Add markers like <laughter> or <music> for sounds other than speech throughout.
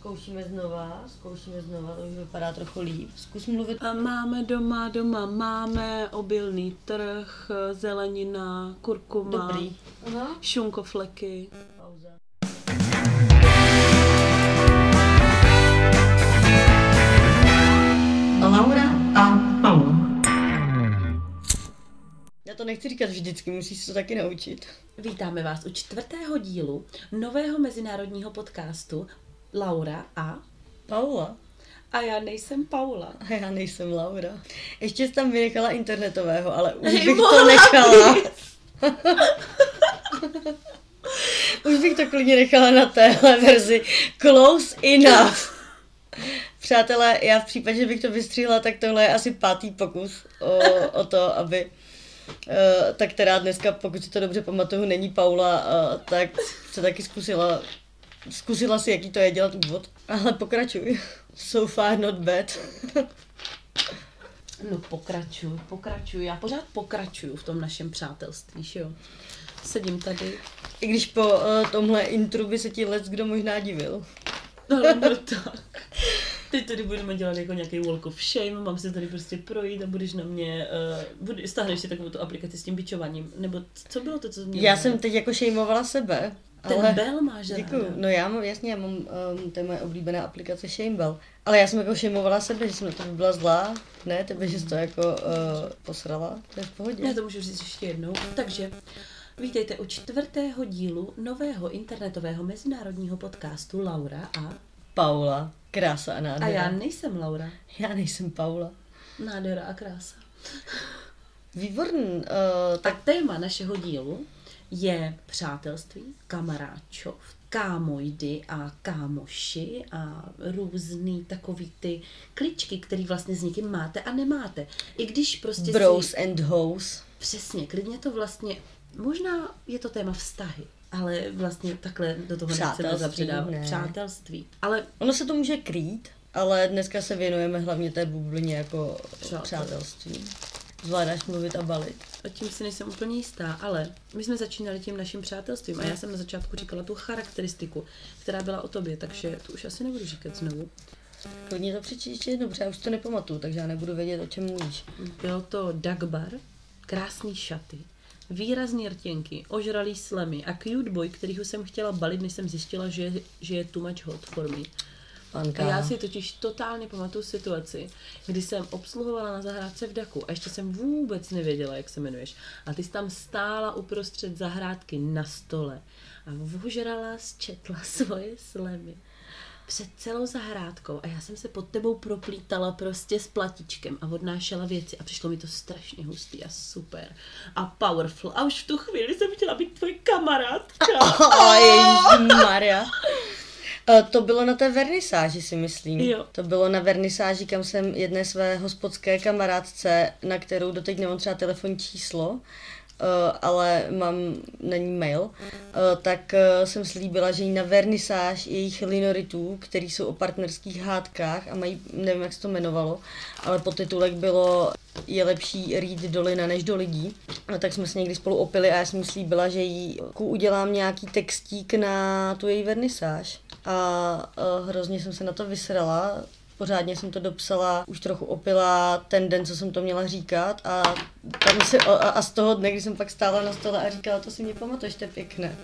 Zkoušíme znova, zkoušíme znova, to už vypadá trochu líp. Zkus mluvit. A máme doma, doma máme obilný trh, zelenina, kurkuma, Dobrý. Aha. šunkofleky. Pauza. Laura a Paula. Já to nechci říkat vždycky, musíš se to taky naučit. Vítáme vás u čtvrtého dílu nového mezinárodního podcastu Laura a... Paula. A já nejsem Paula. A já nejsem Laura. Ještě jsi tam vynechala internetového, ale už Hej, bych to nechala. už bych to klidně nechala na téhle verzi. Close enough. Přátelé, já v případě, že bych to vystříhla, tak tohle je asi pátý pokus o, o to, aby uh, ta, která dneska, pokud si to dobře pamatuju, není Paula, uh, tak se taky zkusila, zkusila si, jaký to je dělat úvod. Ale pokračuj. So far not bad. No pokračuju, pokračuju. Já pořád pokračuju v tom našem přátelství, že jo. Sedím tady. I když po uh, tomhle intru by se ti let kdo možná divil. No, no tak. Teď tady budeme dělat jako nějaký walk of shame, mám se tady prostě projít a budeš na mě, uh, bude, stáhneš si takovou tu aplikaci s tím bičováním, nebo co bylo to, co měla? Já jsem teď jako šejmovala sebe. Ten ale... bell máš Děkuju. ráda. No já mám, jasně, já mám, um, to je moje oblíbená aplikace Shamebell. Ale já jsem jako šejmovala sebe, že jsem na to byla zlá. Ne, tebe, že jsi to jako uh, posrala. To je v pohodě. Já to můžu říct ještě jednou. Takže vítejte u čtvrtého dílu nového internetového mezinárodního podcastu Laura a... Paula. Krása a A nádhera. já nejsem Laura. já nejsem Paula. Nádhera a krása. Výborný. Uh, Tak tak téma našeho dílu je přátelství, kamaráčov, kámojdy a kámoši a různý takový ty kličky, který vlastně s někým máte a nemáte. I když prostě bros si... and hoes. Přesně, klidně to vlastně, možná je to téma vztahy, ale vlastně takhle do toho nechceme Přátelství, zapředávat. ne. Přátelství. Ale Ono se to může krýt, ale dneska se věnujeme hlavně té bublině jako Přátel. přátelství. Zvládáš mluvit a balit. A tím si nejsem úplně jistá, ale my jsme začínali tím naším přátelstvím a já jsem na začátku říkala tu charakteristiku, která byla o tobě, takže tu už asi nebudu říkat znovu. Klidně to přečti ještě jednou, protože já už to nepamatuju, takže já nebudu vědět, o čem mluvíš. Byl to Dagbar, krásný šaty, výrazný rtěnky, ožralý slemy a cute boy, kterýho jsem chtěla balit, než jsem zjistila, že, je- že je too much hot for me. Panka. A já si totiž totálně pamatuju situaci, kdy jsem obsluhovala na zahrádce v Daku a ještě jsem vůbec nevěděla, jak se jmenuješ. A ty jsi tam stála uprostřed zahrádky na stole a ožrala zčetla <laughs> svoje slemy před celou zahrádkou a já jsem se pod tebou proplítala prostě s platičkem a odnášela věci a přišlo mi to strašně hustý a super a powerful a už v tu chvíli jsem chtěla být tvoje kamarádka. Oh, <laughs> Maria. <laughs> To bylo na té vernisáži, si myslím. Jo. To bylo na vernisáži, kam jsem jedné své hospodské kamarádce, na kterou doteď nemám třeba telefonní číslo, eh, ale mám na ní mail, eh, tak eh, jsem slíbila, že jí na vernisáž jejich linoritů, který jsou o partnerských hádkách a mají, nevím, jak se to jmenovalo, ale podtitulek bylo je lepší rýt do lina než do lidí. No, tak jsme se někdy spolu opili a já jsem slíbila, že jí udělám nějaký textík na tu její vernisáž. A uh, hrozně jsem se na to vysrala, pořádně jsem to dopsala, už trochu opila ten den, co jsem to měla říkat a, tam se, a, a z toho dne, kdy jsem pak stála na stole a říkala, to si mě pamatuješ, to je pěkné.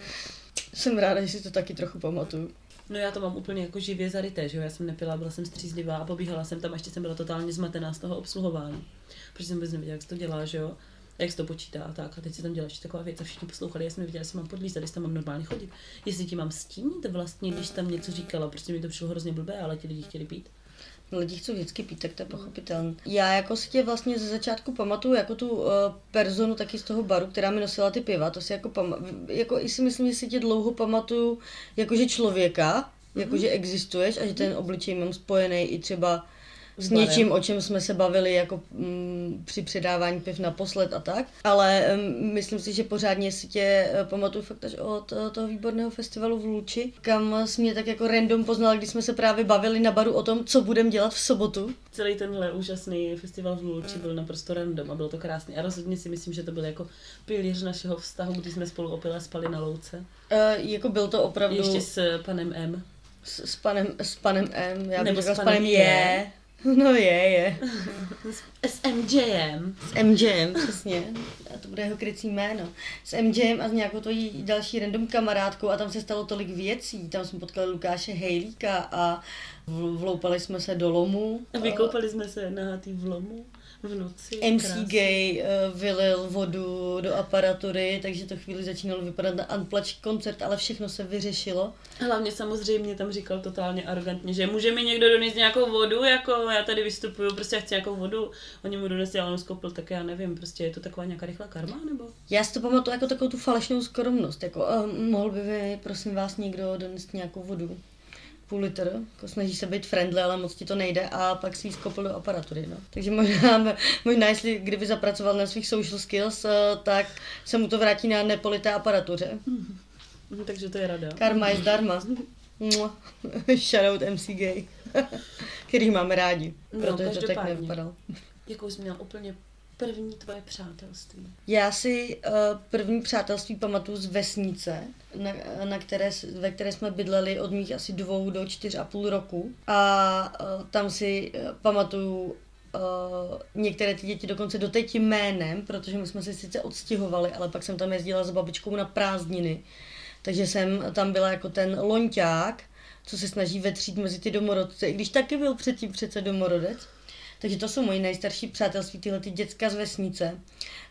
Jsem ráda, že si to taky trochu pamatuju. No já to mám úplně jako živě zaryté, že jo, já jsem nepila, byla jsem střízlivá a pobíhala jsem tam ještě jsem byla totálně zmatená z toho obsluhování. Protože jsem vůbec nevěděla, jak se to dělá, že jo, jak se to počítá a tak. A teď si tam děláš taková věc a všichni poslouchali, já jsem nevěděla, jestli mám podlízat, jestli tam mám normálně chodit, jestli ti mám stínit vlastně, když tam něco říkala, prostě mi to přišlo hrozně blbé, ale ti lidi chtěli pít. Lidi chcou vždycky pít, tak to je pochopitelné. Já jako si tě vlastně ze začátku pamatuju jako tu uh, personu taky z toho baru, která mi nosila ty piva, to si jako, pama- jako i si myslím, že si tě dlouho pamatuju jakože člověka, Mhm. jakože existuješ a že ten obličej mám spojený i třeba s barem. něčím, o čem jsme se bavili jako mm, při předávání piv naposled a tak. Ale um, myslím si, že pořádně si tě uh, pamatuju fakt až od uh, toho výborného festivalu v Luči, kam jsi mě tak jako random poznala, když jsme se právě bavili na baru o tom, co budeme dělat v sobotu. Celý tenhle úžasný festival v Lulči byl naprosto random a bylo to krásný. A rozhodně si myslím, že to byl jako pilíř našeho vztahu, kdy jsme spolu opila spali na louce. Uh, jako byl to opravdu... Ještě s panem M. S, s, panem, s panem M, já bych Nebo řekla s s panem panem je. je. <laughs> No je, je. S MJem. S MJem, přesně. A to bude jeho krycí jméno. S MJem a s nějakou tvojí další random kamarádkou a tam se stalo tolik věcí. Tam jsme potkali Lukáše Hejlíka a vloupali jsme se do lomu. A vykoupali jsme se nahatý v lomu v noci. MC krásně. Gay uh, vylil vodu do aparatury, takže to chvíli začínalo vypadat na Unplugged koncert, ale všechno se vyřešilo. Hlavně samozřejmě tam říkal totálně arrogantně, že může mi někdo donést nějakou vodu, jako já tady vystupuju, prostě já chci nějakou vodu, oni mu donesli, ale on skoupil, tak já nevím, prostě je to taková nějaká rychlá karma, nebo? Já si to pamatuju jako takovou tu falešnou skromnost, jako uh, mohl by mi, prosím vás, někdo donést nějakou vodu. Půl litr, jako snaží se být friendly, ale moc ti to nejde a pak si ji skopil do aparatury. No. Takže možná, možná, jestli kdyby zapracoval na svých social skills, uh, tak se mu to vrátí na nepolité aparatuře. Hm, <laughs> takže to je rada. Karma je zdarma. <laughs> Shoutout MC Gay, <laughs> který máme rádi, No, protože to tak nevypadal. Jakou jsi měla úplně první tvoje přátelství? Já si uh, první přátelství pamatuju z vesnice, na, na které, ve které jsme bydleli od mých asi dvou do čtyř a půl roku. A uh, tam si uh, pamatuju uh, některé ty děti dokonce doteď jménem, protože my jsme se sice odstěhovali, ale pak jsem tam jezdila s babičkou na prázdniny. Takže jsem tam byla jako ten loňťák, co se snaží vetřít mezi ty domorodce, i když taky byl předtím přece domorodec. Takže to jsou moje nejstarší přátelství, tyhle ty děcka z vesnice.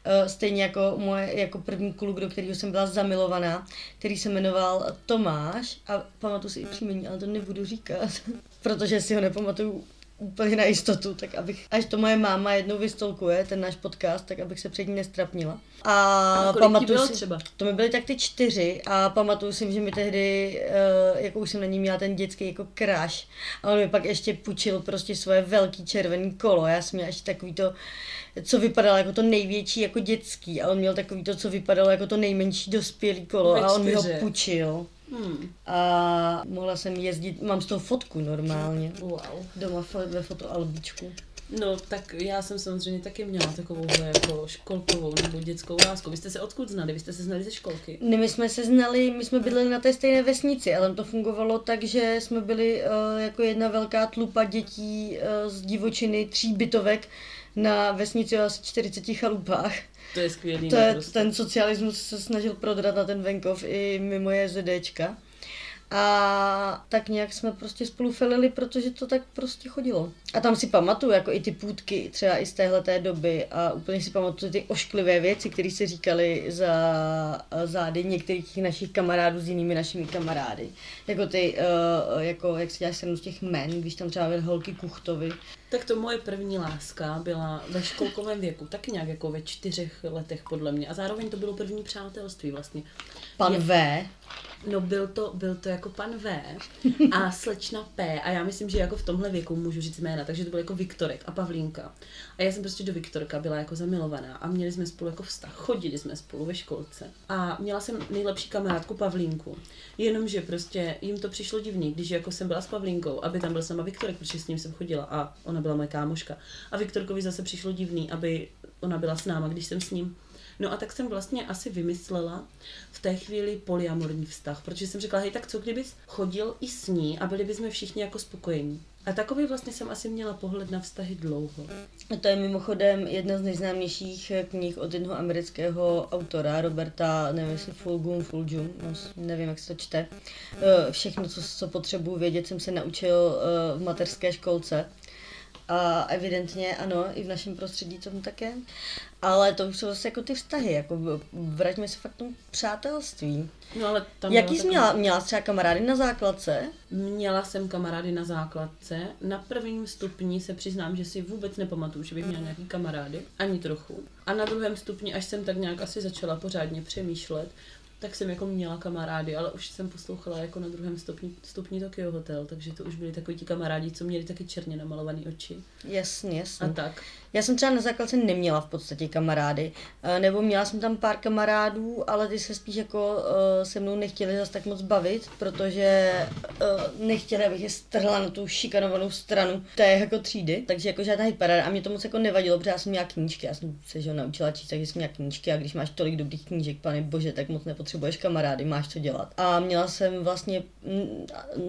Eh, Stejně jako moje jako první kluk, do kterého jsem byla zamilovaná, který se jmenoval Tomáš a pamatuju si i příjmení, ale to nebudu říkat, <laughs> protože si ho nepamatuju úplně na jistotu, tak abych, až to moje máma jednou vystolkuje, ten náš podcast, tak abych se před ní nestrapnila. A, A pamatuju si, třeba? to mi byly tak ty čtyři a pamatuju si, že mi tehdy, uh, jako už jsem na ní měla ten dětský jako crush a on mi pak ještě půjčil prostě svoje velký červený kolo. Já jsem měla ještě takový to, co vypadalo jako to největší jako dětský a on měl takový to, co vypadalo jako to nejmenší dospělý kolo Ve a on mi ho čtyři. půjčil. Hmm. A mohla jsem jezdit, mám z toho fotku normálně, Wow. doma ve fotoalbičku. No, tak já jsem samozřejmě taky měla takovou jako školkovou nebo dětskou lásku. Vy jste se odkud znali? Vy jste se znali ze školky? Ne, my jsme se znali, my jsme bydleli na té stejné vesnici, ale to fungovalo tak, že jsme byli uh, jako jedna velká tlupa dětí uh, z divočiny tří bytovek na vesnici o asi 40 chalupách. To je skvělý. To je, naprosto. ten socialismus se snažil prodrat na ten venkov i mimo JZDčka. A tak nějak jsme prostě spolu felili, protože to tak prostě chodilo. A tam si pamatuju, jako i ty půdky, třeba i z téhle doby a úplně si pamatuju ty ošklivé věci, které se říkaly za zády některých našich kamarádů s jinými našimi kamarády. Jako ty, uh, jako, jak si děláš z těch men, když tam třeba byly holky Kuchtovi. Tak to moje první láska byla ve školkovém věku, taky nějak jako ve čtyřech letech podle mě. A zároveň to bylo první přátelství vlastně. Pan Je- V. No byl to, byl to jako pan V a slečna P a já myslím, že jako v tomhle věku můžu říct jména, takže to byl jako Viktorek a Pavlínka. A já jsem prostě do Viktorka byla jako zamilovaná a měli jsme spolu jako vztah, chodili jsme spolu ve školce. A měla jsem nejlepší kamarádku Pavlínku, jenomže prostě jim to přišlo divný, když jako jsem byla s Pavlínkou, aby tam byl sama Viktorek, protože s ním jsem chodila a ona byla moje kámoška. A Viktorkovi zase přišlo divný, aby ona byla s náma, když jsem s ním. No a tak jsem vlastně asi vymyslela v té chvíli polyamorní vztah, protože jsem řekla, hej, tak co kdybys chodil i s ní a byli bychom všichni jako spokojení. A takový vlastně jsem asi měla pohled na vztahy dlouho. A To je mimochodem jedna z nejznámějších eh, knih od jednoho amerického autora, Roberta, nevím jestli Fulgum, Fulgum, no, nevím, jak se to čte. Eh, Všechno, co, co potřebuji vědět, jsem se naučil eh, v mateřské školce. A evidentně ano, i v našem prostředí tomu také. Ale to už jsou zase jako ty vztahy, jako vraťme se fakt k tomu přátelství. No ale tam Jaký jsi měla? Měla jsi třeba kamarády na základce? Měla jsem kamarády na základce. Na prvním stupni se přiznám, že si vůbec nepamatuju, že bych měla nějaký kamarády. Ani trochu. A na druhém stupni, až jsem tak nějak asi začala pořádně přemýšlet, tak jsem jako měla kamarády, ale už jsem poslouchala jako na druhém stupni, stupni Tokyo Hotel, takže to už byli takoví ti kamarádi, co měli taky černě namalované oči. Jasně, jasně. A tak. Já jsem třeba na základce neměla v podstatě kamarády, eh, nebo měla jsem tam pár kamarádů, ale ty se spíš jako uh, se mnou nechtěli zase tak moc bavit, protože uh, nechtěli, abych je strhla na tu šikanovanou stranu té jako třídy, takže jako žádná hitparáda a mě to moc jako nevadilo, protože já jsem měla knížky, já jsem se že naučila číst, takže jsem měla knížky a když máš tolik dobrých knížek, pane bože, tak moc nepotřebuješ potřebuješ kamarády, máš co dělat. A měla jsem vlastně, mm,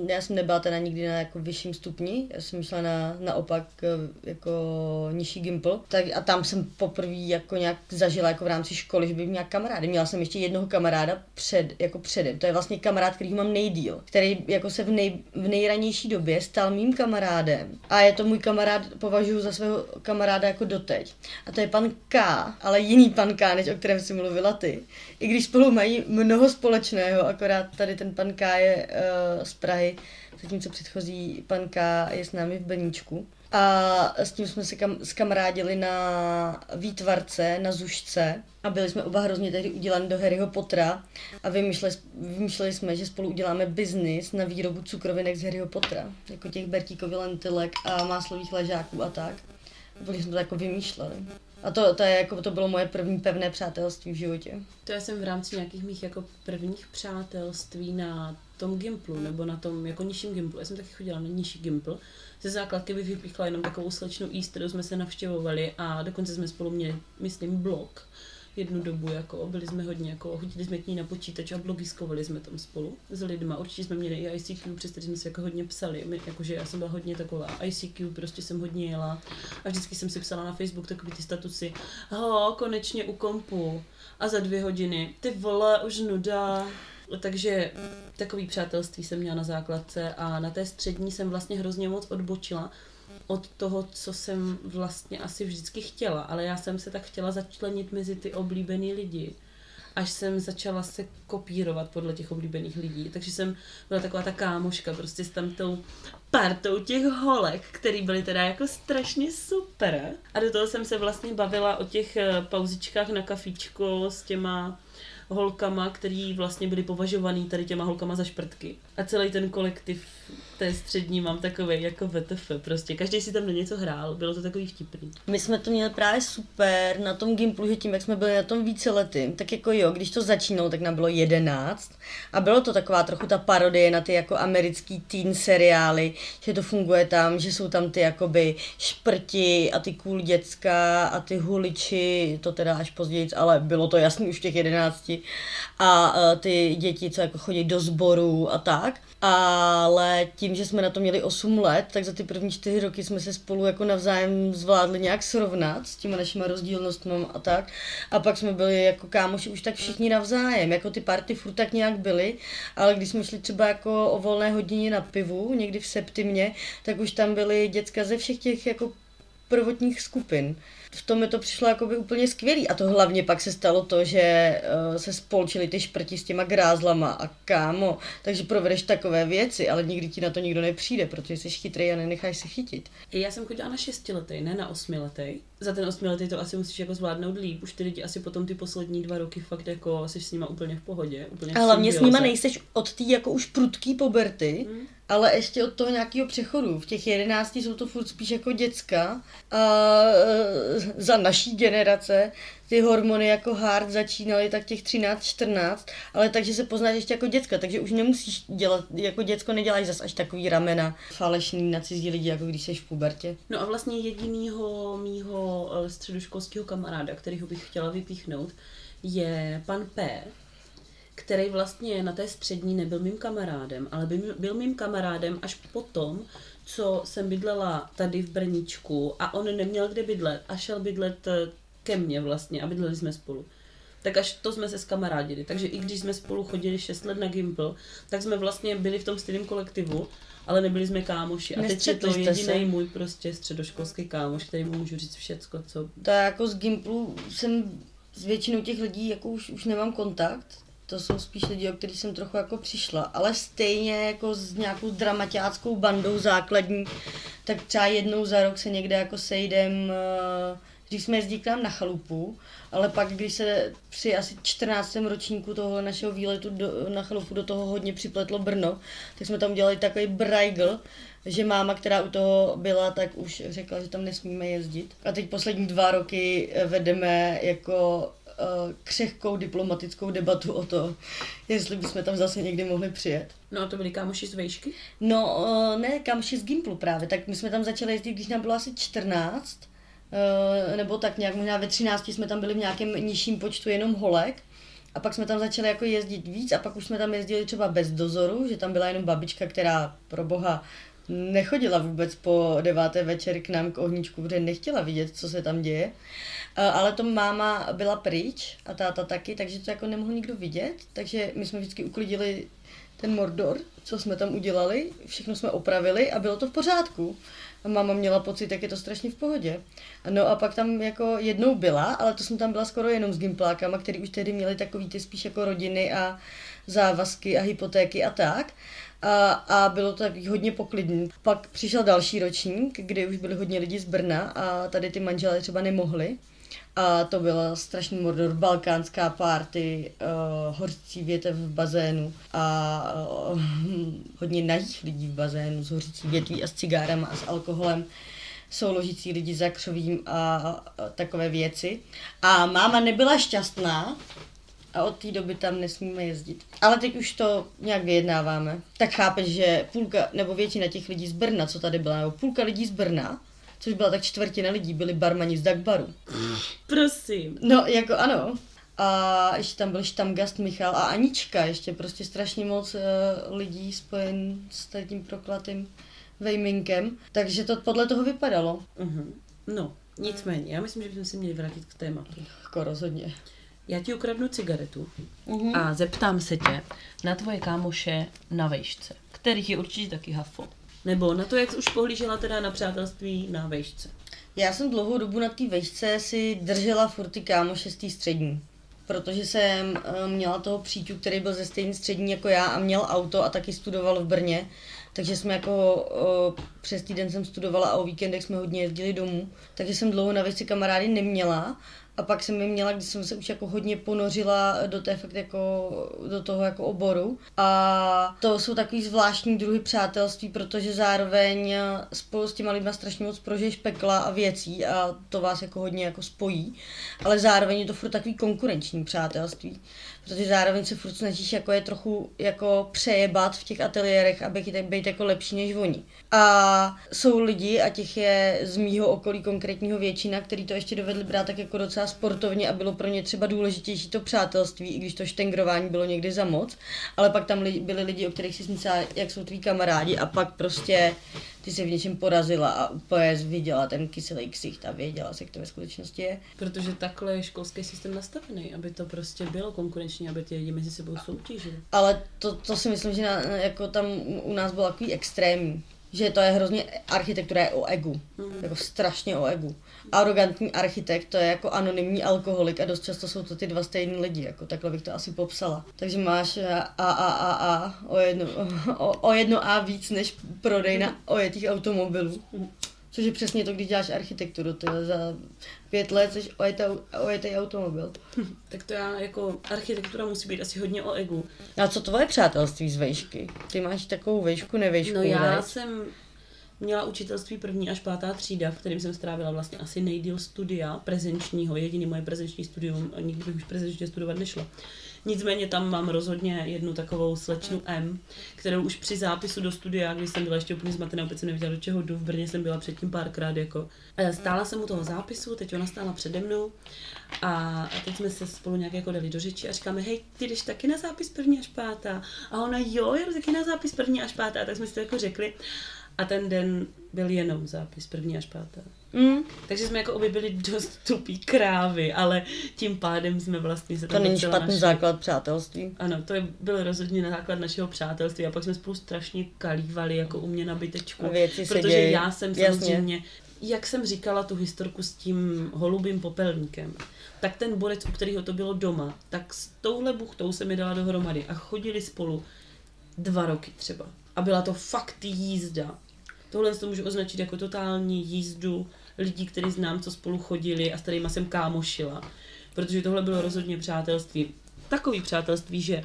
já jsem nebyla teda nikdy na jako vyšším stupni, já jsem šla na, naopak eh, jako nižší gimpl, tak a tam jsem poprvé jako nějak zažila jako v rámci školy, že bych měla kamarády. Měla jsem ještě jednoho kamaráda před, jako předem. To je vlastně kamarád, který mám nejdíl, který jako se v, nej, v nejranější době stal mým kamarádem. A je to můj kamarád, považuji za svého kamaráda jako doteď. A to je pan K, ale jiný pan K, než o kterém jsi mluvila ty. I když spolu mají mnoho společného, akorát tady ten pan K je uh, z Prahy, zatímco předchozí pan K je s námi v Beníčku. A s tím jsme se kam, skamarádili na výtvarce, na zušce a byli jsme oba hrozně tehdy udělaní do Harryho Pottera a vymýšleli, vymýšleli jsme, že spolu uděláme biznis na výrobu cukrovinek z Harryho Pottera, jako těch bertíkových lentilek a máslových ležáků a tak. Byli jsme to jako vymýšleli. A to, to, je jako, to bylo moje první pevné přátelství v životě. To já jsem v rámci nějakých mých jako prvních přátelství na tom Gimplu, nebo na tom jako nižším Gimplu. Já jsem taky chodila na nižší Gimpl. Ze základky bych vypíchla jenom takovou slečnou East, kterou jsme se navštěvovali a dokonce jsme spolu měli, myslím, blog jednu dobu, jako byli jsme hodně, jako chodili jsme k ní na počítač a blogiskovali jsme tam spolu s lidma. Určitě jsme měli i ICQ, přes který jsme si jako hodně psali. My, jakože já jsem byla hodně taková ICQ, prostě jsem hodně jela a vždycky jsem si psala na Facebook takový ty statusy. Ho, konečně u kompu. A za dvě hodiny, ty vole, už nuda. Takže takový přátelství jsem měla na základce a na té střední jsem vlastně hrozně moc odbočila od toho, co jsem vlastně asi vždycky chtěla, ale já jsem se tak chtěla začlenit mezi ty oblíbený lidi, až jsem začala se kopírovat podle těch oblíbených lidí. Takže jsem byla taková ta kámoška prostě s tam tou partou těch holek, který byly teda jako strašně super. A do toho jsem se vlastně bavila o těch eh, pauzičkách na kafičku s těma holkama, který vlastně byly považovaný tady těma holkama za šprtky. A celý ten kolektiv té střední mám takový jako VTF, prostě. Každý si tam na něco hrál, bylo to takový vtipný. My jsme to měli právě super na tom Gimplu, že tím, jak jsme byli na tom více lety, tak jako jo, když to začínalo, tak nám bylo jedenáct. A bylo to taková trochu ta parodie na ty jako americký teen seriály, že to funguje tam, že jsou tam ty jakoby šprti a ty cool děcka a ty huliči, to teda až později, ale bylo to jasný už v těch jedenácti. A uh, ty děti, co jako chodí do sboru a tak ale tím, že jsme na to měli 8 let, tak za ty první 4 roky jsme se spolu jako navzájem zvládli nějak srovnat s těma našimi rozdílnostmi a tak. A pak jsme byli jako kámoši už tak všichni navzájem, jako ty party furt tak nějak byly, ale když jsme šli třeba jako o volné hodině na pivu, někdy v septimě, tak už tam byly děcka ze všech těch jako prvotních skupin v tom mi to přišlo jako by úplně skvělý. A to hlavně pak se stalo to, že uh, se spolčili ty šprti s těma grázlama a kámo, takže provedeš takové věci, ale nikdy ti na to nikdo nepřijde, protože jsi chytrý a nenecháš se chytit. Já jsem chodila na šestiletý, ne na osmiletý. Za ten osmiletý to asi musíš jako zvládnout líp. Už ty lidi asi potom ty poslední dva roky fakt jako jsi s nima úplně v pohodě. Úplně a hlavně s nima nejseš od té jako už prudký poberty, hmm ale ještě od toho nějakého přechodu. V těch jedenácti jsou to furt spíš jako děcka a e, za naší generace ty hormony jako hard začínaly tak těch 13-14, ale takže se poznáš ještě jako děcka, takže už nemusíš dělat, jako děcko neděláš zas až takový ramena falešný na cizí lidi, jako když jsi v pubertě. No a vlastně jedinýho mýho e, středoškolského kamaráda, kterýho bych chtěla vypíchnout, je pan P, který vlastně na té střední nebyl mým kamarádem, ale by byl mým kamarádem až potom, co jsem bydlela tady v Brničku a on neměl kde bydlet a šel bydlet eh, ke mně vlastně a bydleli jsme spolu. Tak až to jsme se skamarádili. Takže i když jsme spolu chodili 6 let na Gimple, tak jsme vlastně byli v tom stejném kolektivu, ale nebyli jsme kámoši. A teď je to jediný můj prostě středoškolský kámoš, který mu můžu říct všecko, co... To jako z Gimplu jsem s většinou těch lidí jako už, už nemám kontakt, to jsou spíš lidi, o kterých jsem trochu jako přišla, ale stejně jako s nějakou dramaťáckou bandou základní, tak třeba jednou za rok se někde jako sejdem, eh, když jsme jezdili k nám na chalupu, ale pak, když se při asi 14. ročníku toho našeho výletu do, na chalupu do toho hodně připletlo Brno, tak jsme tam dělali takový brajgl, že máma, která u toho byla, tak už řekla, že tam nesmíme jezdit. A teď poslední dva roky vedeme jako křehkou diplomatickou debatu o to, jestli bychom tam zase někdy mohli přijet. No a to byli kámoši z vejšky? No, uh, ne, kámoši z Gimplu právě. Tak my jsme tam začali jezdit, když nám bylo asi 14, uh, nebo tak nějak, možná ve 13 jsme tam byli v nějakém nižším počtu jenom holek. A pak jsme tam začali jako jezdit víc a pak už jsme tam jezdili třeba bez dozoru, že tam byla jenom babička, která pro boha nechodila vůbec po deváté večer k nám k ohníčku, protože nechtěla vidět, co se tam děje. Ale to máma byla pryč a táta taky, takže to jako nemohl nikdo vidět, takže my jsme vždycky uklidili ten Mordor, co jsme tam udělali, všechno jsme opravili a bylo to v pořádku. A máma měla pocit, jak je to strašně v pohodě. No a pak tam jako jednou byla, ale to jsem tam byla skoro jenom s gimplákama, který už tehdy měli takový ty spíš jako rodiny a závazky a hypotéky a tak. A, a bylo to takový hodně poklidný. Pak přišel další ročník, kdy už byli hodně lidi z Brna a tady ty manželé třeba nemohli. A to byla strašný mordor, balkánská party, uh, hořící větev v bazénu a uh, hodně nahých lidí v bazénu s hořící větví a s cigárama a s alkoholem souložící lidi za křovím a, a takové věci. A máma nebyla šťastná, a od té doby tam nesmíme jezdit. Ale teď už to nějak vyjednáváme. Tak chápeš, že půlka, nebo většina těch lidí z Brna, co tady byla, nebo půlka lidí z Brna, což byla tak čtvrtina lidí, byli barmani z Dagbaru. Prosím. No, jako ano. A ještě tam byl Štamgast Michal a Anička, ještě prostě strašně moc uh, lidí spojen s tím proklatým vejminkem. Takže to podle toho vypadalo. Uh-huh. No, nicméně, já myslím, že bychom se měli vrátit k tématu. Jako rozhodně. Já ti ukradnu cigaretu uh-huh. a zeptám se tě na tvoje kámoše na vejšce, kterých je určitě taky hafo. Nebo na to, jak už pohlížela teda na přátelství na vejšce. Já jsem dlouhou dobu na té vejšce si držela furt ty kámoše z té střední. Protože jsem uh, měla toho příťu, který byl ze stejné střední jako já a měl auto a taky studoval v Brně. Takže jsme jako uh, přes týden jsem studovala a o víkendech jsme hodně jezdili domů. Takže jsem dlouho na vejšce kamarády neměla a pak jsem je měla, když jsem se už jako hodně ponořila do té fakt jako, do toho jako oboru. A to jsou takový zvláštní druhy přátelství, protože zároveň spolu s těma lidma strašně moc prožiješ pekla a věcí a to vás jako hodně jako spojí. Ale zároveň je to furt takový konkurenční přátelství protože zároveň se furt snažíš jako je trochu jako přejebat v těch ateliérech, aby být jako lepší než oni. A jsou lidi, a těch je z mýho okolí konkrétního většina, který to ještě dovedli brát tak jako docela sportovně a bylo pro ně třeba důležitější to přátelství, i když to štengrování bylo někdy za moc, ale pak tam byli lidi, o kterých si myslela, jak jsou tví kamarádi a pak prostě ty se v něčem porazila a úplně viděla ten kyselý ksicht a věděla se, jak to ve skutečnosti je. Protože takhle je školský systém nastavený, aby to prostě bylo konkurenční, aby ty lidi mezi sebou soutěžili. Ale to, to si myslím, že na, jako tam u nás bylo takový extrémní že to je hrozně, architektura je o egu, mm. jako strašně o egu. Arrogantní architekt, to je jako anonymní alkoholik a dost často jsou to ty dva stejní lidi, jako takhle bych to asi popsala. Takže máš a, a, a, a, o jedno, <laughs> o, o jedno A víc než prodejna ojetých automobilů. Což je přesně to, když děláš architekturu, to je za pět let jsi ojetý automobil. <laughs> tak to já jako architektura musí být asi hodně o egu. A co tvoje přátelství z vejšky? Ty máš takovou vejšku, nevejšku, No já veď? jsem měla učitelství první až pátá třída, v kterém jsem strávila vlastně asi nejdíl studia prezenčního, jediný moje prezenční studium, nikdy bych už prezenčně studovat nešla. Nicméně tam mám rozhodně jednu takovou slečnu M, kterou už při zápisu do studia, když jsem byla ještě úplně zmatená, opět jsem nevěděla, do čeho jdu, v Brně jsem byla předtím párkrát jako. Stála jsem u toho zápisu, teď ona stála přede mnou a teď jsme se spolu nějak jako dali do řeči a říkáme, hej, ty jdeš taky na zápis první až pátá. A ona, jo, já jdu taky na zápis první až pátá. A tak jsme si to jako řekli. A ten den byl jenom zápis první až pátá. Mm. Takže jsme jako obě byli dost tupý krávy, ale tím pádem jsme vlastně se To není špatný naši... základ přátelství. Ano, to je, byl rozhodně na základ našeho přátelství a pak jsme spolu strašně kalívali jako u mě na bytečku. věci protože děj. já jsem samozřejmě, Jasně. jak jsem říkala tu historku s tím holubým popelníkem, tak ten borec, u kterého to bylo doma, tak s touhle buchtou se mi dala dohromady a chodili spolu dva roky třeba. A byla to fakt jízda. Tohle to můžu označit jako totální jízdu lidí, který znám, co spolu chodili a s kterými jsem kámošila. Protože tohle bylo rozhodně přátelství. Takový přátelství, že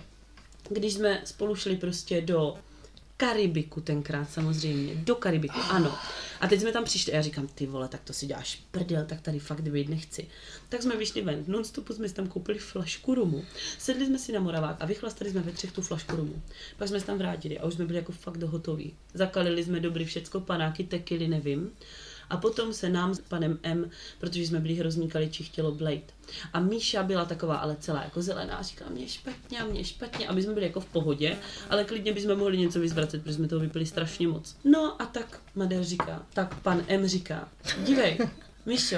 když jsme spolu šli prostě do Karibiku tenkrát samozřejmě, do Karibiku, ano. A teď jsme tam přišli a já říkám, ty vole, tak to si děláš prdel, tak tady fakt být nechci. Tak jsme vyšli ven, nonstopu jsme si tam koupili flašku rumu, sedli jsme si na Moravák a vychlastali jsme ve třech tu flašku rumu. Pak jsme se tam vrátili a už jsme byli jako fakt hotoví. Zakalili jsme dobrý všecko, panáky, tekily, nevím. A potom se nám s panem M, protože jsme byli hrozní kaliči, chtělo Blade. A Míša byla taková ale celá jako zelená, říkala mě špatně a mě špatně a my jsme byli jako v pohodě, ale klidně bychom mohli něco vyzvracet, protože jsme toho vypili strašně moc. No a tak Madel říká, tak pan M říká, dívej, Míšo,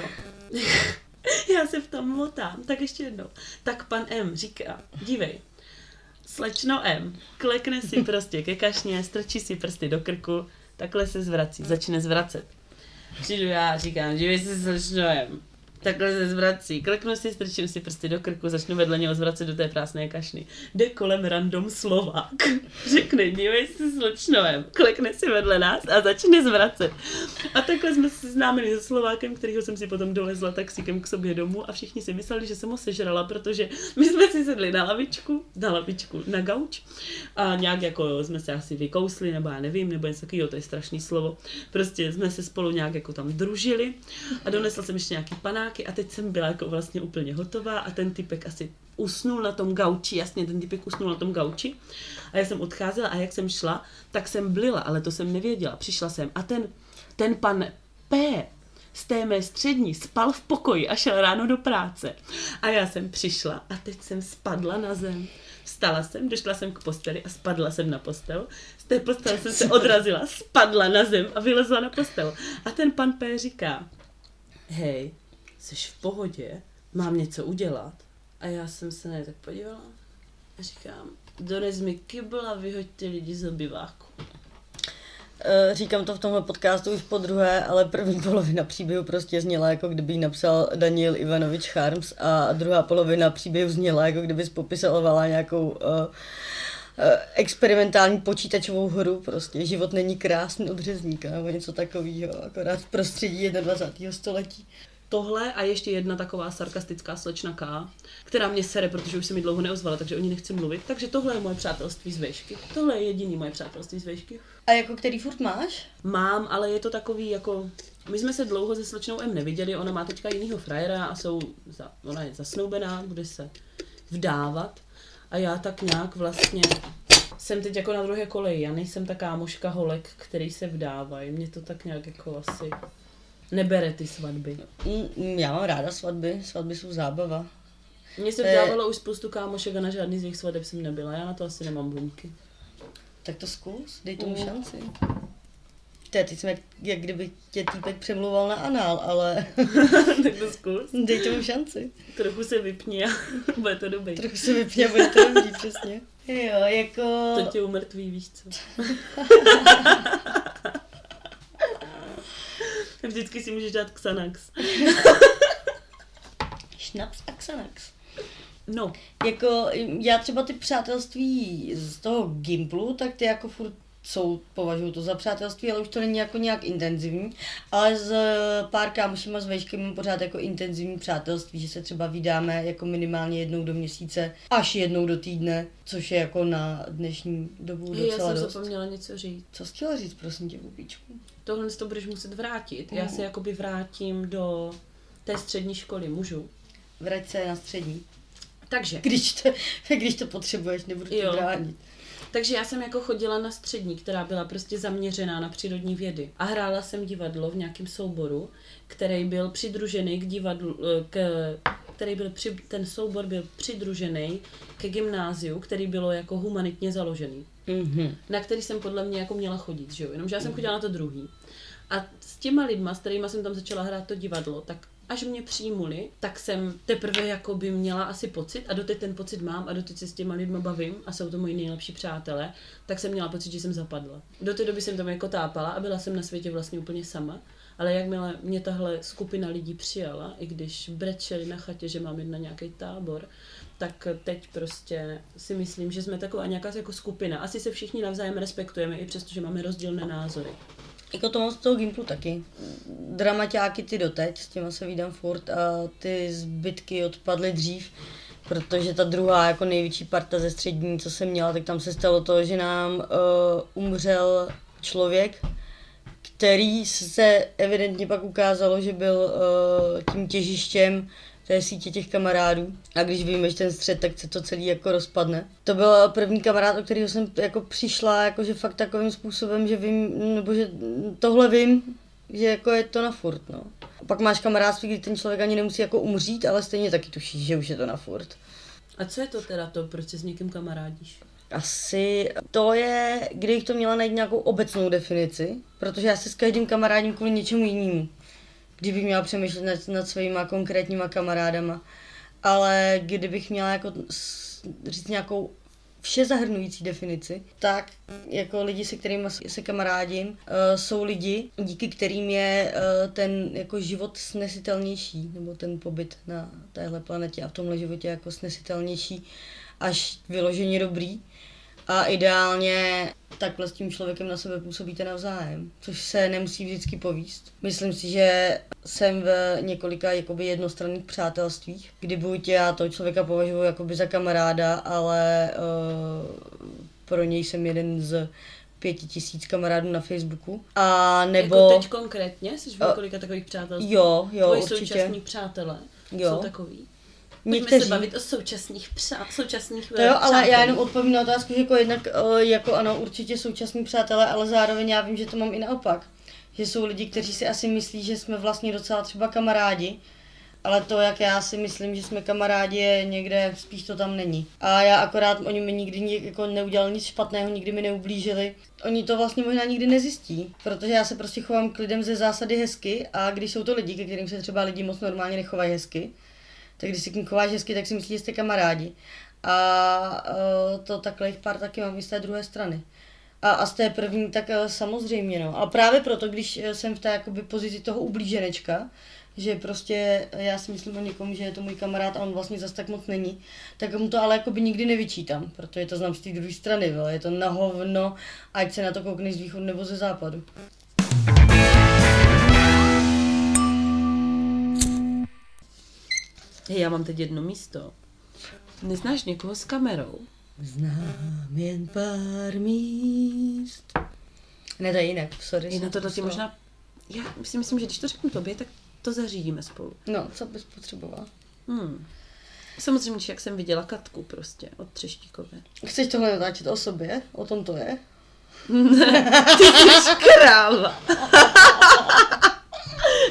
<laughs> já se v tom motám, tak ještě jednou. Tak pan M říká, dívej, slečno M, klekne si prostě ke kašně, strčí si prsty do krku, takhle se zvrací, začne zvracet. Přijdu já, říkám, dívej se M, takhle se zvrací. Kleknu si, strčím si prsty do krku, začnu vedle něho zvracet do té prázdné kašny. Jde kolem random Slovák. <laughs> Řekne, dívej si slečnovem. Klekne si vedle nás a začne zvracet. A takhle jsme se známili se Slovákem, kterýho jsem si potom dolezla taxíkem k sobě domů a všichni si mysleli, že jsem ho sežrala, protože my jsme si sedli na lavičku, na lavičku, na gauč a nějak jako jsme se asi vykousli, nebo já nevím, nebo něco takového, to je strašný slovo. Prostě jsme se spolu nějak jako tam družili a donesla jsem ještě nějaký panák a teď jsem byla jako vlastně úplně hotová a ten typek asi usnul na tom gauči, jasně, ten typek usnul na tom gauči a já jsem odcházela a jak jsem šla, tak jsem blila, ale to jsem nevěděla. Přišla jsem a ten, ten pan P z té mé střední spal v pokoji a šel ráno do práce. A já jsem přišla a teď jsem spadla na zem. Vstala jsem, došla jsem k posteli a spadla jsem na postel. Z té postele jsem se odrazila, spadla na zem a vylezla na postel. A ten pan P říká, hej, jsi v pohodě, mám něco udělat. A já jsem se na ně tak podívala a říkám, dones mi kybl a vyhoď ty lidi z obyváku. Eh, říkám to v tomhle podcastu už po druhé, ale první <laughs> polovina příběhu prostě zněla, jako kdyby ji napsal Daniel Ivanovič Charms a druhá polovina příběhu zněla, jako kdyby popisovala nějakou uh, experimentální počítačovou hru, prostě život není krásný od řezníka, nebo něco takového, akorát v prostředí 21. století tohle a ještě jedna taková sarkastická slečna K, která mě sere, protože už se mi dlouho neozvala, takže o ní nechci mluvit. Takže tohle je moje přátelství z vejšky. Tohle je jediný moje přátelství z vejšky. A jako který furt máš? Mám, ale je to takový jako... My jsme se dlouho se slečnou M neviděli, ona má teďka jinýho frajera a jsou, za, ona je zasnoubená, bude se vdávat. A já tak nějak vlastně jsem teď jako na druhé koleji. Já nejsem ta kámoška holek, který se vdávají. Mě to tak nějak jako asi nebere ty svatby. Mm, já mám ráda svatby, svatby jsou zábava. Mně se vdávalo už spoustu kámošek a na žádný z jejich svateb jsem nebyla, já na to asi nemám buňky. Tak to zkus, dej tomu mm. šanci. Ty, teď jsme jak, jak kdyby tě týpek přemluval na anál, ale... <laughs> tak to zkus. <laughs> Dej tomu šanci. Trochu se vypni a <laughs> bude to dobrý. Trochu se vypni a bude to dobrý, přesně. Jo, jako... To tě umrtví, víš co. Vždycky si můžeš dát Xanax. <laughs> Šnaps a Xanax. No. Jako, já třeba ty přátelství z toho Gimplu, tak ty jako furt jsou, považuji to za přátelství, ale už to není jako nějak intenzivní. Ale s pár kámošima z vejšky mám pořád jako intenzivní přátelství, že se třeba vydáme jako minimálně jednou do měsíce, až jednou do týdne, což je jako na dnešní dobu docela Já jsem dost. zapomněla něco říct. Co jsi chtěla říct, prosím tě, Pupíčku? Tohle to budeš muset vrátit. Já se jakoby vrátím do té střední školy, můžu? Vrať se na střední. Takže. Když to, <laughs> když to potřebuješ, nebudu tě bránit. Takže já jsem jako chodila na střední, která byla prostě zaměřená na přírodní vědy. A hrála jsem divadlo v nějakém souboru, který byl přidružený k divadlu, eh, k, který byl při, ten soubor byl přidružený ke gymnáziu, který bylo jako humanitně založený. Mm-hmm. Na který jsem podle mě jako měla chodit, že jo? Jenomže já jsem chodila na to druhý. A s těma lidma, s kterými jsem tam začala hrát to divadlo, tak až mě přijmuli, tak jsem teprve jako by měla asi pocit a doteď ten pocit mám a doteď se s těma lidma bavím a jsou to moji nejlepší přátelé, tak jsem měla pocit, že jsem zapadla. Do té doby jsem tam jako tápala a byla jsem na světě vlastně úplně sama. Ale jakmile mě tahle skupina lidí přijala, i když brečeli na chatě, že mám na nějaký tábor, tak teď prostě si myslím, že jsme taková nějaká jako skupina. Asi se všichni navzájem respektujeme, i přesto, že máme rozdílné názory. Jako to mám z toho Gimplu taky. Dramaťáky ty doteď, s těma se vídám furt a ty zbytky odpadly dřív, protože ta druhá jako největší parta ze střední, co jsem měla, tak tam se stalo to, že nám uh, umřel člověk, který se evidentně pak ukázalo, že byl uh, tím těžištěm té sítě těch kamarádů. A když že ten střed, tak se to celý jako rozpadne. To byl první kamarád, o kterého jsem jako přišla, jakože fakt takovým způsobem, že vím, nebo že tohle vím, že jako je to na furt, no. A pak máš kamarádství, kdy ten člověk ani nemusí jako umřít, ale stejně taky tušíš, že už je to na furt. A co je to teda to, proč se s někým kamarádíš? Asi to je, kdybych to měla najít nějakou obecnou definici, protože já se s každým kamarádím kvůli něčemu jinému. Kdybych měla přemýšlet nad, nad svýma konkrétníma kamarádama. Ale kdybych měla jako říct nějakou vše zahrnující definici, tak jako lidi, se kterými se kamarádím, uh, jsou lidi, díky kterým je uh, ten jako život snesitelnější, nebo ten pobyt na téhle planetě a v tomhle životě jako snesitelnější až vyloženě dobrý. A ideálně takhle s tím člověkem na sebe působíte navzájem, což se nemusí vždycky povíst. Myslím si, že jsem v několika jakoby jednostranných přátelstvích, kdy buď já toho člověka považuji jakoby za kamaráda, ale uh, pro něj jsem jeden z pěti tisíc kamarádů na Facebooku. A nebo... Jako teď konkrétně? Jsi v několika uh, takových přátelství? Jo, jo, Tvoji určitě. současní přátelé jo. jsou takový? Pojďme Někteří. se bavit o současných přát, současných To jo, ale já jenom odpovím na otázku, že jako jednak, eh, jako ano, určitě současní přátelé, ale zároveň já vím, že to mám i naopak. Že jsou lidi, kteří si asi myslí, že jsme vlastně docela třeba kamarádi, ale to, jak já si myslím, že jsme kamarádi, je někde, spíš to tam není. A já akorát, oni mi nikdy jako neudělali nic špatného, nikdy mi neublížili. Oni to vlastně možná nikdy nezjistí, protože já se prostě chovám k lidem ze zásady hezky a když jsou to lidi, ke kterým se třeba lidi moc normálně nechovají hezky, tak když si k chováš hezky, tak si myslíš, že jste kamarádi. A uh, to takhle jich pár taky mám i z té druhé strany. A, a z té první, tak uh, samozřejmě, no. A právě proto, když e, jsem v té jakoby, pozici toho ublíženečka, že prostě já si myslím o někom, že je to můj kamarád a on vlastně zas tak moc není, tak mu to ale jakoby nikdy nevyčítám, protože to znám z té druhé strany, vole. je to na hovno, ať se na to koukne z východu nebo ze západu. Hej, já mám teď jedno místo. Neznáš někoho s kamerou? Znám jen pár míst. Ne, to je jinak, sorry. Je na to ti možná... Já si myslím, že když to řeknu tobě, tak to zařídíme spolu. No, co bys potřebovala? Hmm. Samozřejmě, jak jsem viděla Katku prostě od Třeštíkové. Chceš tohle natáčet o sobě? O tom to je? <laughs> Ne, ty jsi kráva. <laughs>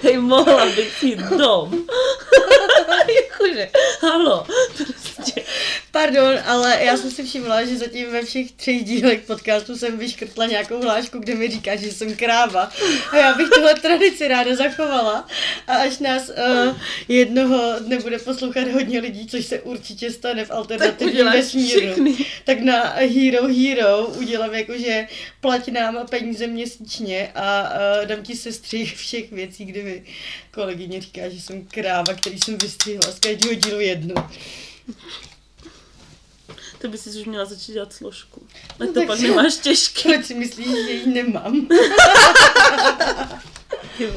Hej, mohla bych jít dom. Jakože, halo, prostě. Pardon, ale já jsem si všimla, že zatím ve všech třech dílech podcastu jsem vyškrtla nějakou hlášku, kde mi říká, že jsem kráva. A já bych tuhle tradici ráda zachovala. A až nás uh, jednoho dne bude poslouchat hodně lidí, což se určitě stane v alternativním vesmíru, tak na Hero Hero udělám jakože plať nám peníze měsíčně a uh, dám ti sestřih všech věcí, kde mi kolegyně říká, že jsem kráva, který jsem vystřihla z každého dílu jednu. To by si už měla začít dělat složku. Ale no to pak nemáš těžké. Proč si myslíš, že ji nemám? <laughs> Ty.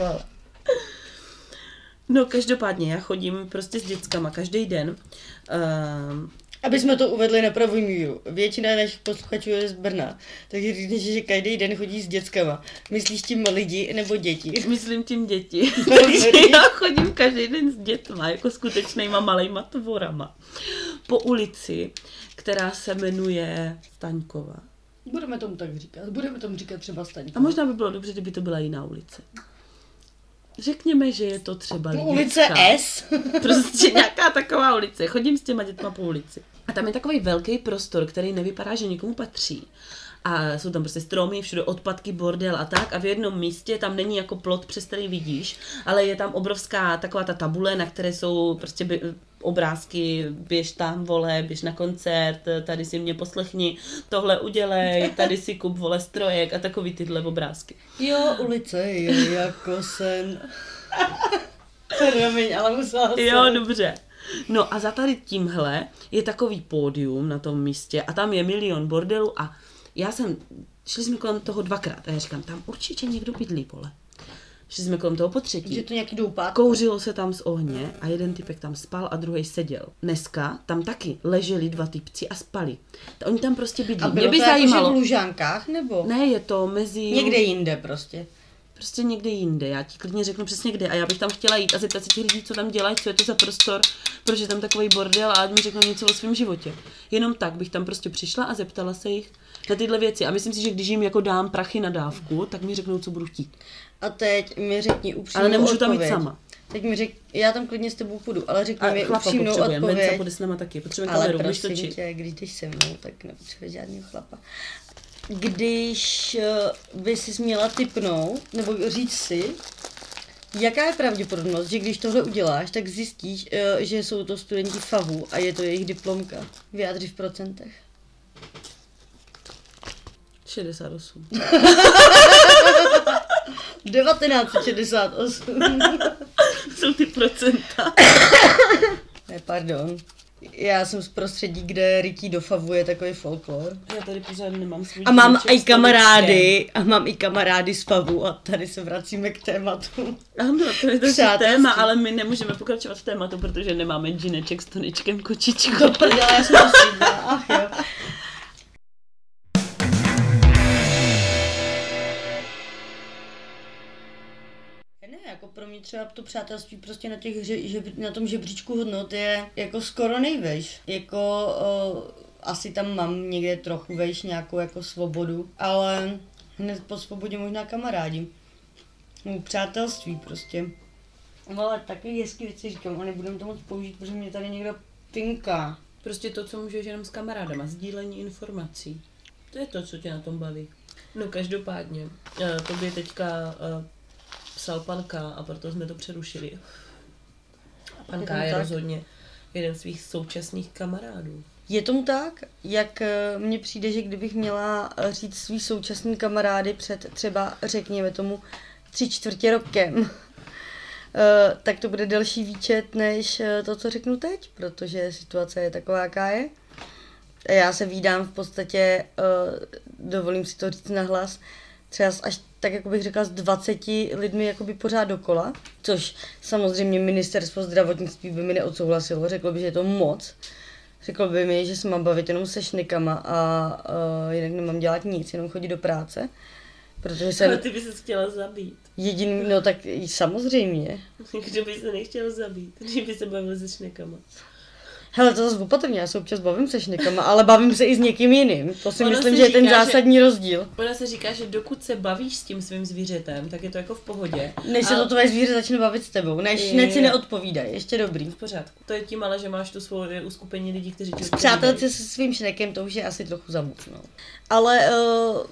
No každopádně, já chodím prostě s dětskama každý den. Uh, aby jsme to uvedli na pravou míru. Většina našich posluchačů je z Brna, takže říkáš, že každý den chodí s dětskama. Myslíš tím lidi nebo děti? <laughs> Myslím tím děti. takže <laughs> já chodím každý den s dětma, jako skutečnýma malejma tvorama. Po ulici, která se jmenuje Staňkova. Budeme tomu tak říkat. Budeme tomu říkat třeba Staňkova. A možná by bylo dobře, kdyby to byla jiná ulice. Řekněme, že je to třeba Lidická. Ulice S. <laughs> prostě nějaká taková ulice. Chodím s těma dětma po ulici. A tam je takový velký prostor, který nevypadá, že někomu patří. A jsou tam prostě stromy, všude odpadky, bordel a tak. A v jednom místě tam není jako plot, přes který vidíš, ale je tam obrovská taková ta tabule, na které jsou prostě by, obrázky, běž tam, vole, běž na koncert, tady si mě poslechni, tohle udělej, <laughs> tady si kup, vole, strojek a takový tyhle obrázky. Jo, ulice je jako sen. <laughs> Promiň, ale musela Jo, dobře. No a za tady tímhle je takový pódium na tom místě a tam je milion bordelů a já jsem, šli jsme kolem toho dvakrát a já říkám, tam určitě někdo bydlí, vole. Šli jsme kolem toho po třetí. Že to nějaký doupát. Kouřilo se tam z ohně a jeden typek tam spal a druhý seděl. Dneska tam taky leželi dva typci a spali. Oni tam prostě bydlí. A bylo Mě by to zajímalo. Jako, v Lužánkách nebo? Ne, je to mezi... Někde jinde prostě. prostě někde jinde. Já ti klidně řeknu přesně kde. A já bych tam chtěla jít a zeptat se těch lidí, co tam dělají, co je to za prostor, proč je tam takový bordel a ať mi řeknou něco o svém životě. Jenom tak bych tam prostě přišla a zeptala se jich na tyhle věci. A myslím si, že když jim jako dám prachy na dávku, tak mi řeknou, co budu chtít. A teď mi řekni upřímnou Ale nemůžu tam jít odpověď. sama. Teď mi řek, já tam klidně s tebou půjdu, ale řekni mi chlapa upřímnou odpověď. půjde s náma taky. Potřebujeme Ale kameru, budeš točit. tě, když jdeš se mnou, tak nepotřebuješ žádného chlapa. Když uh, by si měla typnout, nebo říct si, jaká je pravděpodobnost, že když tohle uděláš, tak zjistíš, uh, že jsou to studenti FAVu a je to jejich diplomka. Vyjádři v procentech. 68. <laughs> 1968. Jsou ty procenta. <coughs> ne, pardon. Já jsem z prostředí, kde rytí do FAVu je takový folklor. Já tady pořád nemám svůj A mám i kamarády, a mám i kamarády z FAVu a tady se vracíme k tématu. Ano, to je to téma, ale my nemůžeme pokračovat v tématu, protože nemáme džineček s toničkem kočičkou. Prdele, já jsem to. Ach jo. Třeba to přátelství prostě na, těch, že, že, na tom žebříčku hodnot je jako skoro nejvejš. Jako o, asi tam mám někde trochu vejš nějakou jako svobodu, ale hned po svobodě možná kamarádi. No, přátelství prostě. No, ale taky hezký věci říkám a nebudem to moc použít, protože mě tady někdo pinká. Prostě to, co můžeš jenom s kamarádama, sdílení informací. To je to, co tě na tom baví. No každopádně, eh, tobě teďka eh, psal pan K a proto jsme to přerušili. A pan Je K je tak? rozhodně jeden z svých současných kamarádů. Je tomu tak, jak eh, mně přijde, že kdybych měla říct svý současný kamarády před třeba, řekněme tomu, tři čtvrtě rokem, <laughs> eh, tak to bude delší výčet než eh, to, co řeknu teď, protože situace je taková, jaká je. A já se vídám v podstatě, dovolím si to říct nahlas, třeba až tak, jako bych řekla, s 20 lidmi jakoby pořád dokola, což samozřejmě ministerstvo zdravotnictví by mi neodsouhlasilo, řeklo by, že je to moc. Řekl by mi, že se mám bavit jenom se šnikama a uh, jinak nemám dělat nic, jenom chodit do práce. Protože Ale jsem ty bys se chtěla zabít. jediný, no tak samozřejmě. Kdo by se nechtěl zabít, když by se bavil se šnekama. Hele, to zase opatrně, já se občas bavím se šnikama, ale bavím se i s někým jiným. To si Ono myslím, se že je ten říká, že- zásadní rozdíl. Ona se říká, že dokud se bavíš s tím svým zvířetem, tak je to jako v pohodě. Než se A- to tvoje zvíře začne bavit s tebou, než, Je. než si neodpovídají, ještě dobrý. V pořádku. To je tím ale, že máš tu svoje uskupení lidí, kteří ti Přátelce se svým šnekem, to už je asi trochu za moc, no. Ale uh,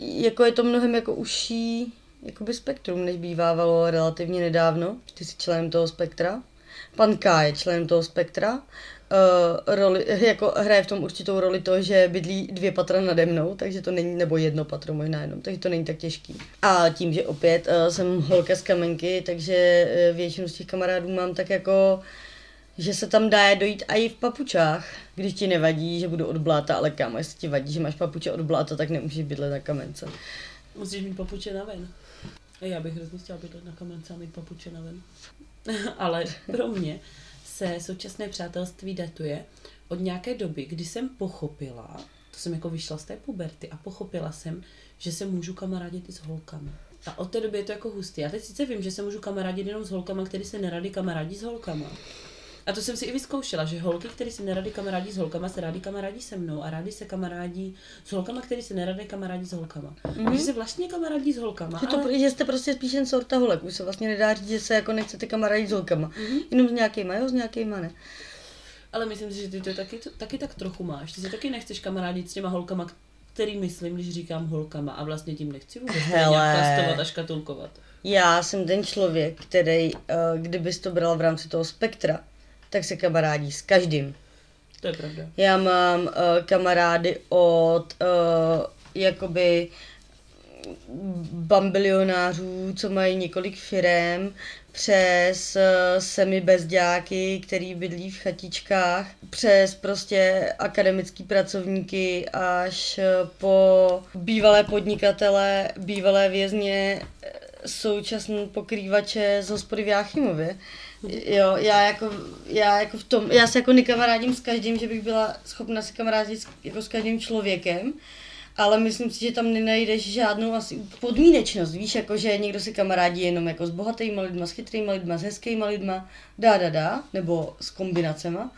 jako je to mnohem jako užší jakoby spektrum, než bývávalo relativně nedávno. Ty jsi členem toho spektra. Pan K je členem toho spektra. Uh, roli, jako hraje v tom určitou roli to, že bydlí dvě patra nade mnou, takže to není, nebo jedno patro možná jenom, takže to není tak těžký. A tím, že opět uh, jsem holka z kamenky, takže uh, většinu z těch kamarádů mám tak jako že se tam dá dojít i v papučách, když ti nevadí, že budu od bláta, ale kámo, jestli ti vadí, že máš papuče od bláta, tak nemůžeš bydlet na kamence. Musíš mít papuče na ven. Já bych hrozně chtěla bydlet na kamence a mít papuče na ven. <laughs> ale pro mě se současné přátelství datuje od nějaké doby, kdy jsem pochopila, to jsem jako vyšla z té puberty a pochopila jsem, že se můžu kamarádit i s holkami. A od té doby je to jako hustý. Já teď sice vím, že se můžu kamarádit jenom s holkama, který se nerady kamarádí s holkama. A to jsem si i vyzkoušela, že holky, které se nerady kamarádí s holkama, se rádi kamarádí se mnou a rádi se kamarádí s holkama, které se nerady kamarádí s holkama. Mm-hmm. Že se vlastně kamarádí s holkama, Že, to, ale... že jste prostě spíš jen sorta holek, už se vlastně nedá říct, že se jako nechcete kamarádit s holkama. Mm-hmm. Jenom s nějakýma, jo, s nějakýma ne. ale myslím si, že ty to taky, to, taky tak trochu máš. Ty se taky nechceš kamarádit s těma holkama, který myslím, když říkám holkama a vlastně tím nechci vůbec Hele. nějak kastovat a škatulkovat. Já jsem ten člověk, který, uh, kdybys to bral v rámci toho spektra, tak se kamarádí s každým. To je pravda. Já mám uh, kamarády od uh, jakoby bambilionářů, co mají několik firem, přes uh, semi bezďáky, který bydlí v chatičkách, přes prostě akademický pracovníky až po bývalé podnikatele, bývalé vězně, současné pokrývače z hospody v Jáchymově. Jo, já jako, já jako v tom, já se jako nekamarádím s každým, že bych byla schopna se kamarádit s, jako s každým člověkem, ale myslím si, že tam nenajdeš žádnou asi podmínečnost, víš, jako že někdo si kamarádí jenom jako s bohatýma lidma, s chytrýma lidma, s hezkýma lidma, dá, dá, dá, nebo s kombinacema,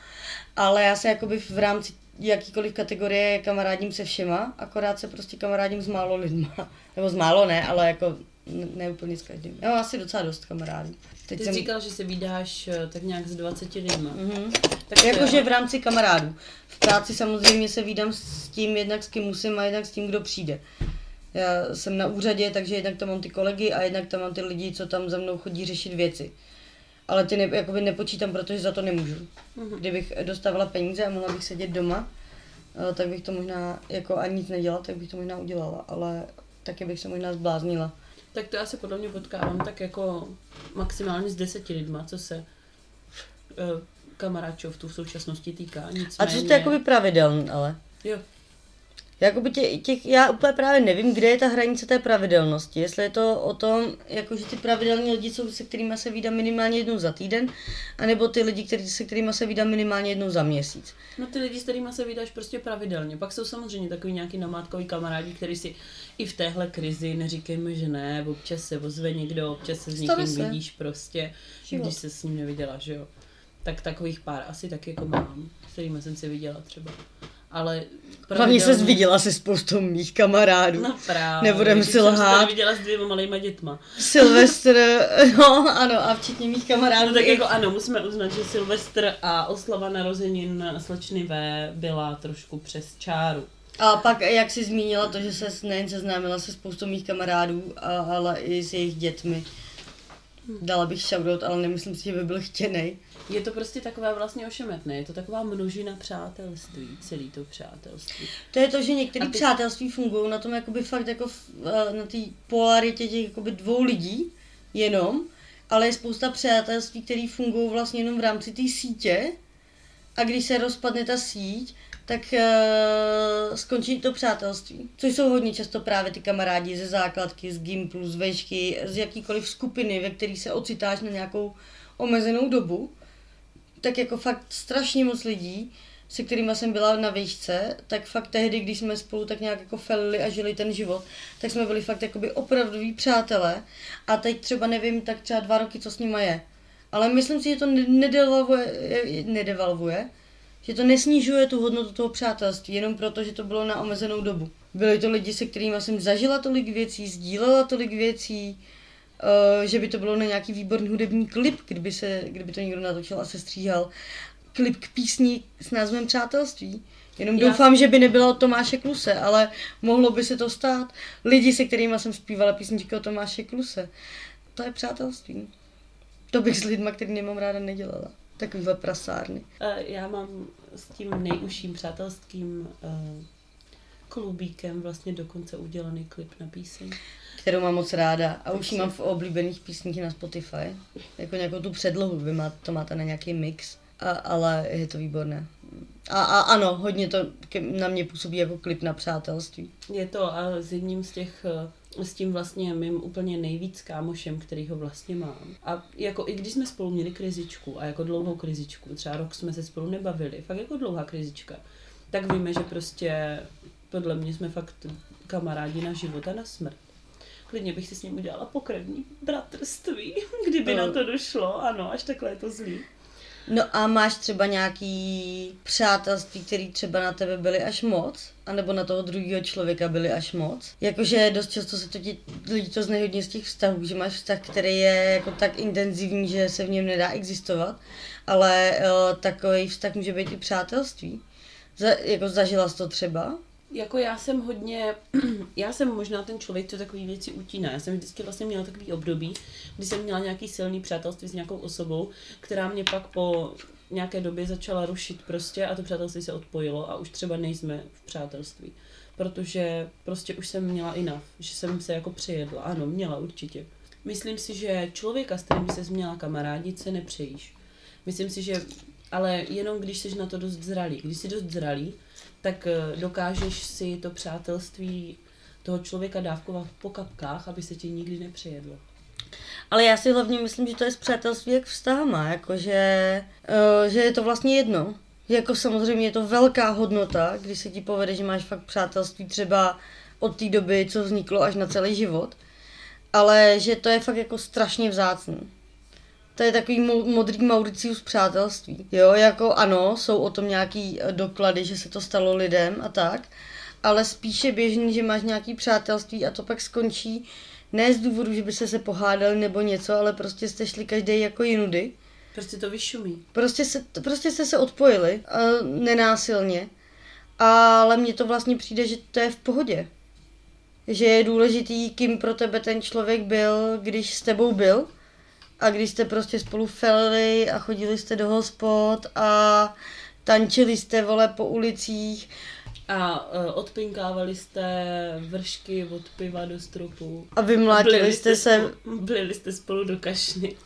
ale já se jakoby v rámci jakýkoliv kategorie kamarádím se všema, akorát se prostě kamarádím s málo lidma, <laughs> nebo s málo ne, ale jako ne, ne úplně s každým. Já mám asi docela dost kamarádů. Teď Ty jsi jsem... říkal, že se vydáš eh, tak nějak s 20 lidma. Mm-hmm. Tak Jakože v rámci kamarádů. V práci samozřejmě se vídám s tím jednak s kým musím a jednak s tím, kdo přijde. Já jsem na úřadě, takže jednak tam mám ty kolegy a jednak tam mám ty lidi, co tam za mnou chodí řešit věci. Ale ty ne, jakoby nepočítám, protože za to nemůžu. Mm-hmm. Kdybych dostávala peníze a mohla bych sedět doma, eh, tak bych to možná, jako a nic nedělat, tak bych to možná udělala, ale taky bych se možná zbláznila. Tak to já se podle mě potkávám tak jako maximálně s deseti lidma, co se uh, kamaráčov tu v současnosti týká. Nicméně... A co jste jakoby pravidelný, ale? Jo. Jakoby tě, těch, já úplně právě nevím, kde je ta hranice té pravidelnosti. Jestli je to o tom, jako že ty pravidelní lidi jsou, se kterými se vídám minimálně jednou za týden, anebo ty lidi, který, se kterými se vídám minimálně jednou za měsíc. No ty lidi, s kterými se vídáš prostě pravidelně. Pak jsou samozřejmě takový nějaký namátkový kamarádi, který si i v téhle krizi neříkejme, že ne, občas se ozve někdo, občas se s někým se. vidíš prostě, Život. když se s ním neviděla, že jo. Tak takových pár asi taky jako mám, s kterými jsem si viděla třeba ale... Hlavně se viděla se spoustou mých kamarádů. No právě. Nebudem si lhát. Jsem viděla s dvěma malýma dětma. Silvestr, <laughs> no ano, a včetně mých kamarádů. No tak jako ano, musíme uznat, že Silvestr a oslava narozenin slečny V byla trošku přes čáru. A pak, jak jsi zmínila to, že se nejen seznámila se spoustou mých kamarádů, ale i s jejich dětmi. Dala bych shoutout, ale nemyslím si, že by byl chtěný. Je to prostě takové vlastně ošemetné, je to taková množina přátelství, celý to přátelství. To je to, že některé ty... přátelství fungují na tom jakoby fakt jako v, eh, na té polaritě těch jakoby dvou lidí jenom, ale je spousta přátelství, které fungují vlastně jenom v rámci té sítě a když se rozpadne ta síť, tak uh, skončí to přátelství. Což jsou hodně často právě ty kamarádi ze základky, z Gimplu, z vešky, z jakýkoliv skupiny, ve které se ocitáš na nějakou omezenou dobu. Tak jako fakt strašně moc lidí, se kterými jsem byla na výšce, tak fakt tehdy, když jsme spolu tak nějak jako felili a žili ten život, tak jsme byli fakt jakoby opravdoví přátelé a teď třeba nevím, tak třeba dva roky, co s nima je. Ale myslím si, že to nedevalvuje, nedevalvuje že to nesnižuje tu hodnotu toho přátelství, jenom proto, že to bylo na omezenou dobu. Byli to lidi, se kterými jsem zažila tolik věcí, sdílela tolik věcí, že by to bylo na nějaký výborný hudební klip, kdyby, se, kdyby to někdo natočil a se stříhal. Klip k písni s názvem Přátelství. Jenom Já... doufám, že by nebyla od Tomáše Kluse, ale mohlo by se to stát. Lidi, se kterými jsem zpívala písničky o Tomáše Kluse. To je přátelství. To bych s lidma, který nemám ráda, nedělala takovýhle prasárny. Já mám s tím nejužším přátelským uh, klubíkem vlastně dokonce udělaný klip na píseň. Kterou mám moc ráda a už ji mám v oblíbených písních na Spotify. Jako nějakou tu předlohu, vy má, to máte na nějaký mix, a, ale je to výborné. A, a ano, hodně to na mě působí jako klip na přátelství. Je to a s jedním z těch uh, s tím vlastně mým úplně nejvíc kámošem, který ho vlastně mám. A jako i když jsme spolu měli krizičku a jako dlouhou krizičku, třeba rok jsme se spolu nebavili, fakt jako dlouhá krizička, tak víme, že prostě podle mě jsme fakt kamarádi na život a na smrt. Klidně bych si s ním udělala pokrevní bratrství, <laughs> kdyby no. na to došlo, ano, až takhle je to zlý. No a máš třeba nějaký přátelství, který třeba na tebe byly až moc? A nebo na toho druhého člověka byly až moc? Jakože dost často se to ti, lidi to znají hodně z těch vztahů, že máš vztah, který je jako tak intenzivní, že se v něm nedá existovat, ale uh, takový vztah může být i přátelství. Za, jako zažila jsi to třeba? Jako já jsem hodně, <clears throat> já jsem možná ten člověk, co takové věci utíná. Já jsem vždycky vlastně měla takový období, kdy jsem měla nějaký silný přátelství s nějakou osobou, která mě pak po nějaké době začala rušit prostě a to přátelství se odpojilo a už třeba nejsme v přátelství. Protože prostě už jsem měla enough, že jsem se jako přejedla. Ano, měla určitě. Myslím si, že člověka, s kterým by se měla kamarádit, se nepřejíš. Myslím si, že ale jenom když jsi na to dost zralý. Když jsi dost zralý, tak eh, dokážeš si to přátelství toho člověka dávkovat po kapkách, aby se ti nikdy nepřejedlo. Ale já si hlavně myslím, že to je s přátelství jak vztahama, jakože, uh, že je to vlastně jedno. Jako samozřejmě je to velká hodnota, když se ti povede, že máš fakt přátelství třeba od té doby, co vzniklo, až na celý život. Ale že to je fakt jako strašně vzácný. To je takový modrý Mauricius přátelství. Jo, jako ano, jsou o tom nějaký eh, doklady, že se to stalo lidem a tak, ale spíše běžný, že máš nějaký přátelství a to pak skončí ne z důvodu, že by se se pohádali nebo něco, ale prostě jste šli každý jako jinudy. Prostě to vyšumí. Prostě, se, prostě jste se odpojili, uh, nenásilně, ale mně to vlastně přijde, že to je v pohodě. Že je důležitý, kým pro tebe ten člověk byl, když s tebou byl a když jste prostě spolu felili a chodili jste do hospod a tančili jste vole po ulicích a uh, odpinkávali jste vršky od piva do stropu. A vymlátili jste se... Spolu, byli jste spolu do kašny.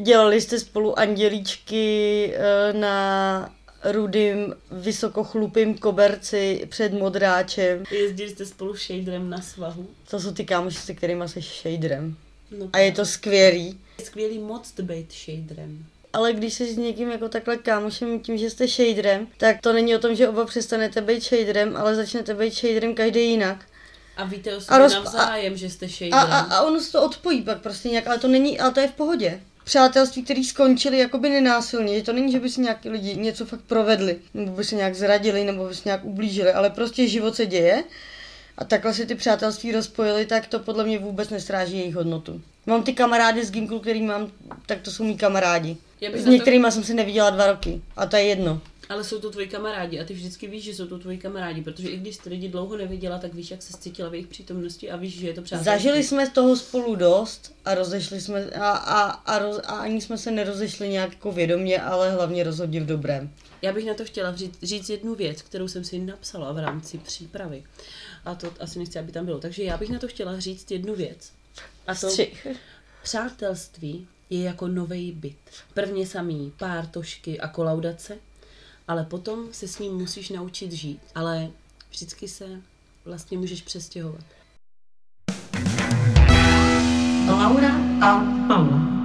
Dělali jste spolu andělíčky uh, na rudým, vysokochlupým koberci před modráčem. Jezdili jste spolu shaderem na svahu. To jsou ty kámoši, se kterými se shaderem. No, a je to skvělý. Skvělý moc být shaderem ale když jsi s někým jako takhle kámošem tím, že jste shaderem, tak to není o tom, že oba přestanete být shaderem, ale začnete být shaderem každý jinak. A víte o sobě roz... navzájem, a, že jste shaderem. A, a, a ono se to odpojí pak prostě nějak, ale to není, ale to je v pohodě přátelství, které skončily jakoby nenásilně. Že to není, že by si nějaký lidi něco fakt provedli, nebo by se nějak zradili, nebo by se nějak ublížili, ale prostě život se děje a takhle si ty přátelství rozpojili, tak to podle mě vůbec nestráží jejich hodnotu. Mám ty kamarády z Gimplu, který mám, tak to jsou mý kamarádi. S některými to... jsem se neviděla dva roky a to je jedno. Ale jsou to tvoji kamarádi a ty vždycky víš, že jsou to tvoji kamarádi, protože i když jsi lidi dlouho neviděla, tak víš, jak se cítila v jejich přítomnosti a víš, že je to přátelství. Zažili jsme z toho spolu dost a rozešli jsme a, a, a, roz, a ani jsme se nerozešli nějak jako vědomě, ale hlavně rozhodně v dobrém. Já bych na to chtěla říct, říct jednu věc, kterou jsem si napsala v rámci přípravy. A to asi nechci, aby tam bylo. Takže já bych na to chtěla říct jednu věc. A to Střih. přátelství je jako nový byt. Prvně samý pártošky a kolaudace, ale potom se s ním musíš naučit žít. Ale vždycky se vlastně můžeš přestěhovat. Laura a Paula.